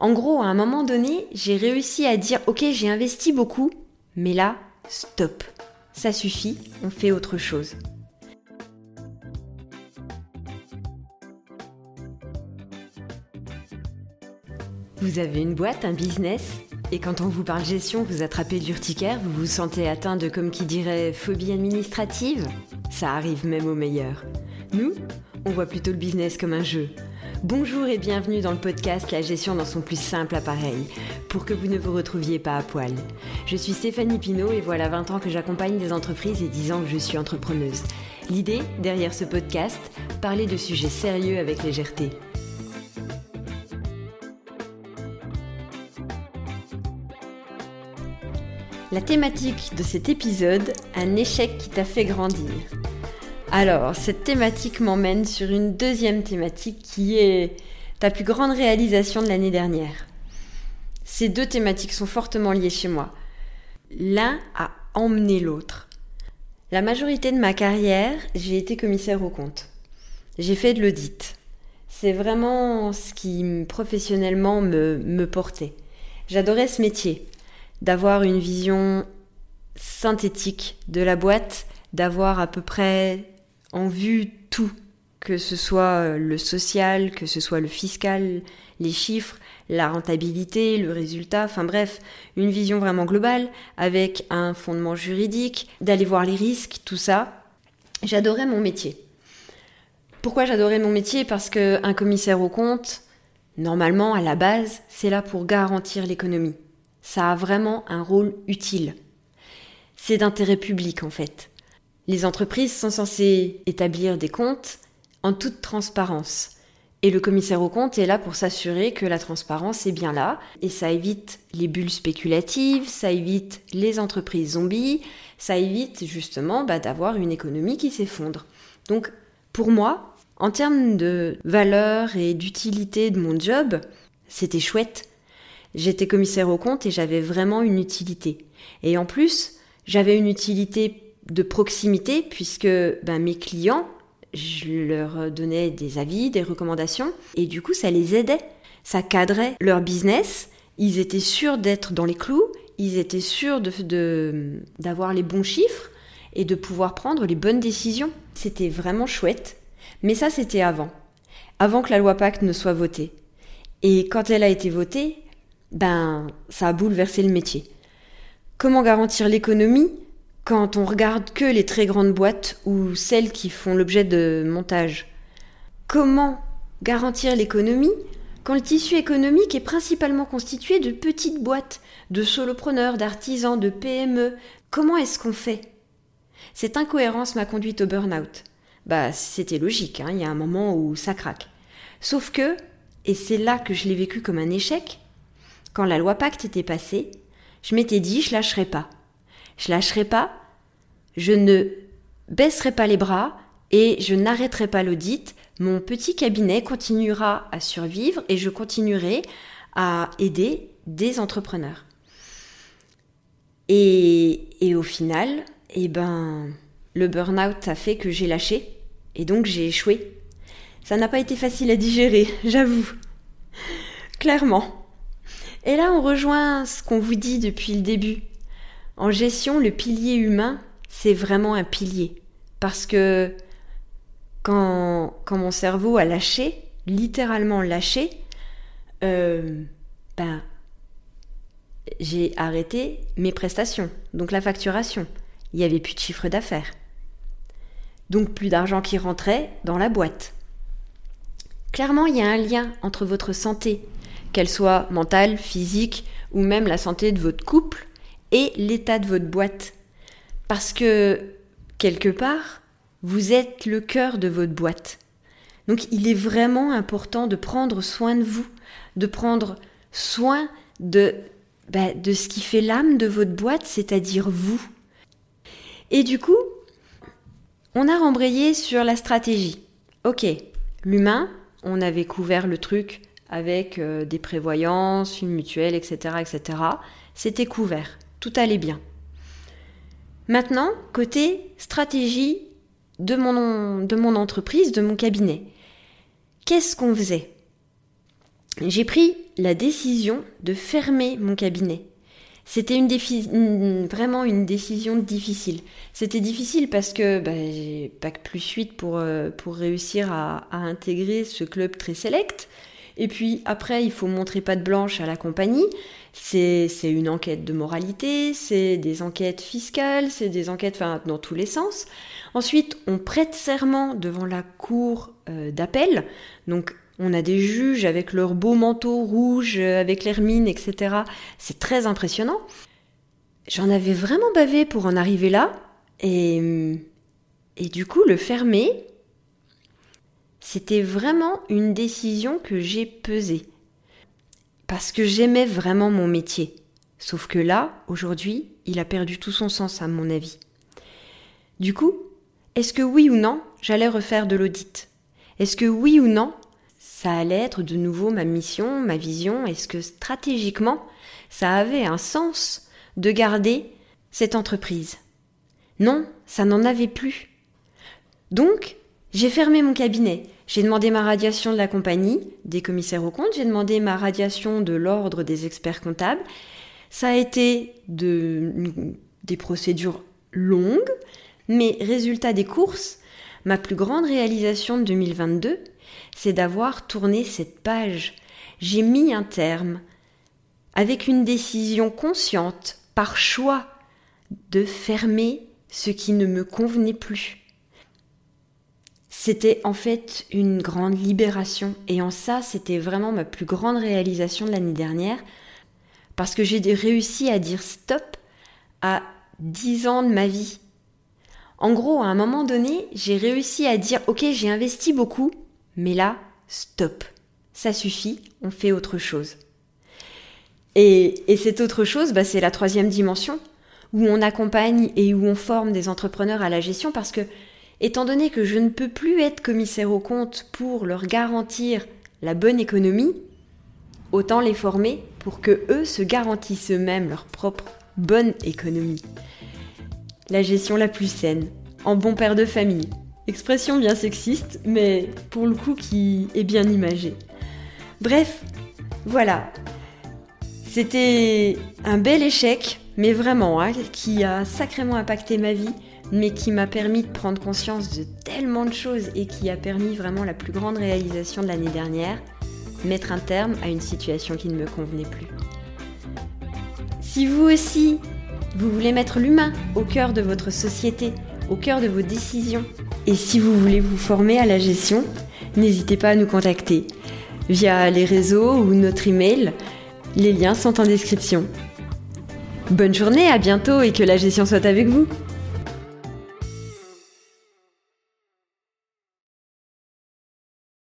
En gros, à un moment donné, j'ai réussi à dire ok, j'ai investi beaucoup, mais là, stop. Ça suffit, on fait autre chose. Vous avez une boîte, un business, et quand on vous parle gestion, vous attrapez l'urticaire, vous vous sentez atteint de, comme qui dirait, phobie administrative? Ça arrive même aux meilleurs. Nous, on voit plutôt le business comme un jeu. Bonjour et bienvenue dans le podcast La gestion dans son plus simple appareil, pour que vous ne vous retrouviez pas à poil. Je suis Stéphanie Pinault et voilà 20 ans que j'accompagne des entreprises et 10 ans que je suis entrepreneuse. L'idée, derrière ce podcast, parler de sujets sérieux avec légèreté. La thématique de cet épisode, un échec qui t'a fait grandir. Alors, cette thématique m'emmène sur une deuxième thématique qui est ta plus grande réalisation de l'année dernière. Ces deux thématiques sont fortement liées chez moi. L'un a emmené l'autre. La majorité de ma carrière, j'ai été commissaire au compte. J'ai fait de l'audit. C'est vraiment ce qui professionnellement me, me portait. J'adorais ce métier, d'avoir une vision synthétique de la boîte, d'avoir à peu près en vue tout, que ce soit euh, le social, que ce soit le fiscal, les chiffres, la rentabilité, le résultat, enfin bref, une vision vraiment globale avec un fondement juridique, d'aller voir les risques, tout ça. J'adorais mon métier. Pourquoi j'adorais mon métier? Parce que un commissaire au compte, normalement à la base, c'est là pour garantir l'économie. Ça a vraiment un rôle utile. C'est d'intérêt public en fait. Les entreprises sont censées établir des comptes en toute transparence. Et le commissaire aux comptes est là pour s'assurer que la transparence est bien là. Et ça évite les bulles spéculatives, ça évite les entreprises zombies, ça évite justement bah, d'avoir une économie qui s'effondre. Donc pour moi, en termes de valeur et d'utilité de mon job, c'était chouette. J'étais commissaire aux comptes et j'avais vraiment une utilité. Et en plus, j'avais une utilité de proximité puisque ben, mes clients, je leur donnais des avis, des recommandations et du coup ça les aidait, ça cadrait leur business, ils étaient sûrs d'être dans les clous, ils étaient sûrs de, d'avoir les bons chiffres et de pouvoir prendre les bonnes décisions. C'était vraiment chouette, mais ça c'était avant, avant que la loi Pacte ne soit votée. Et quand elle a été votée, ben ça a bouleversé le métier. Comment garantir l'économie? Quand on regarde que les très grandes boîtes ou celles qui font l'objet de montage. Comment garantir l'économie quand le tissu économique est principalement constitué de petites boîtes, de solopreneurs, d'artisans, de PME Comment est-ce qu'on fait? Cette incohérence m'a conduite au burn-out. Bah, c'était logique, hein, il y a un moment où ça craque. Sauf que, et c'est là que je l'ai vécu comme un échec, quand la loi Pacte était passée, je m'étais dit je lâcherai pas je lâcherai pas, je ne baisserai pas les bras et je n'arrêterai pas l'audit. Mon petit cabinet continuera à survivre et je continuerai à aider des entrepreneurs. Et, au final, eh ben, le burn-out a fait que j'ai lâché et donc j'ai échoué. Ça n'a pas été facile à digérer, j'avoue. Clairement. Et là, on rejoint ce qu'on vous dit depuis le début. En gestion, le pilier humain, c'est vraiment un pilier. Parce que quand, quand mon cerveau a lâché, littéralement lâché, euh, ben, j'ai arrêté mes prestations, donc la facturation. Il n'y avait plus de chiffre d'affaires. Donc plus d'argent qui rentrait dans la boîte. Clairement, il y a un lien entre votre santé, qu'elle soit mentale, physique ou même la santé de votre couple, et l'état de votre boîte. Parce que, quelque part, vous êtes le cœur de votre boîte. Donc il est vraiment important de prendre soin de vous, de prendre soin de, bah, de ce qui fait l'âme de votre boîte, c'est-à-dire vous. Et du coup, on a rembrayé sur la stratégie. Ok, l'humain, on avait couvert le truc avec euh, des prévoyances, une mutuelle, etc., etc. C'était couvert tout allait bien. Maintenant, côté stratégie de mon, entreprise, de mon cabinet, qu'est-ce qu'on faisait? J'ai pris la décision de fermer mon cabinet. C'était vraiment une décision difficile. C'était difficile parce que bah, j'ai pas que plus 8 pour, euh, pour réussir à, intégrer ce club très select. Et puis après, il faut montrer pas de blanche à la compagnie. C'est une enquête de moralité, c'est des enquêtes fiscales, c'est des enquêtes dans tous les sens. Ensuite, on prête serment devant la cour euh, d'appel. Donc on a des juges avec leurs beaux manteaux rouges, euh, avec l'hermine, etc. C'est très impressionnant. J'en avais vraiment bavé pour en arriver là. Et, et du coup, le fermer, c'était vraiment une décision que j'ai pesée. Parce que j'aimais vraiment mon métier. Sauf que là, aujourd'hui, il a perdu tout son sens à mon avis. Du coup, est-ce que oui ou non, j'allais refaire de l'audit? Est-ce que oui ou non, ça allait être de nouveau ma mission, ma vision? Est-ce que stratégiquement, ça avait un sens de garder cette entreprise? Non, ça n'en avait plus. Donc, j'ai fermé mon cabinet. J'ai demandé ma radiation de la compagnie, des commissaires aux comptes, j'ai demandé ma radiation de l'ordre des experts comptables. Ça a été de, des procédures longues, mais résultat des courses, ma plus grande réalisation de 2022, c'est d'avoir tourné cette page. J'ai mis un terme, avec une décision consciente, par choix, de fermer ce qui ne me convenait plus. C'était en fait une grande libération et en ça c'était vraiment ma plus grande réalisation de l'année dernière parce que j'ai réussi à dire stop à 10 ans de ma vie. En gros, à un moment donné, j'ai réussi à dire ok j'ai investi beaucoup, mais là, stop. Ça suffit, on fait autre chose. Et, et cette autre chose, bah, c'est la troisième dimension, où on accompagne et où on forme des entrepreneurs à la gestion, parce que, étant donné que je ne peux plus être commissaire aux comptes pour leur garantir la bonne économie, autant les former pour que eux se garantissent eux-mêmes leur propre bonne économie. La gestion la plus saine, en bon père de famille, Expression bien sexiste, mais pour le coup qui est bien imagée. Bref, voilà. C'était un bel échec, mais vraiment, hein, qui a sacrément impacté ma vie, mais qui m'a permis de prendre conscience de tellement de choses et qui a permis vraiment la plus grande réalisation de l'année dernière, mettre un terme à une situation qui ne me convenait plus. Si vous aussi, vous voulez mettre l'humain au cœur de votre société, au cœur de vos décisions, et si vous voulez vous former à la gestion, n'hésitez pas à nous contacter via les réseaux ou notre email. Les liens sont en description. Bonne journée, à bientôt et que la gestion soit avec vous.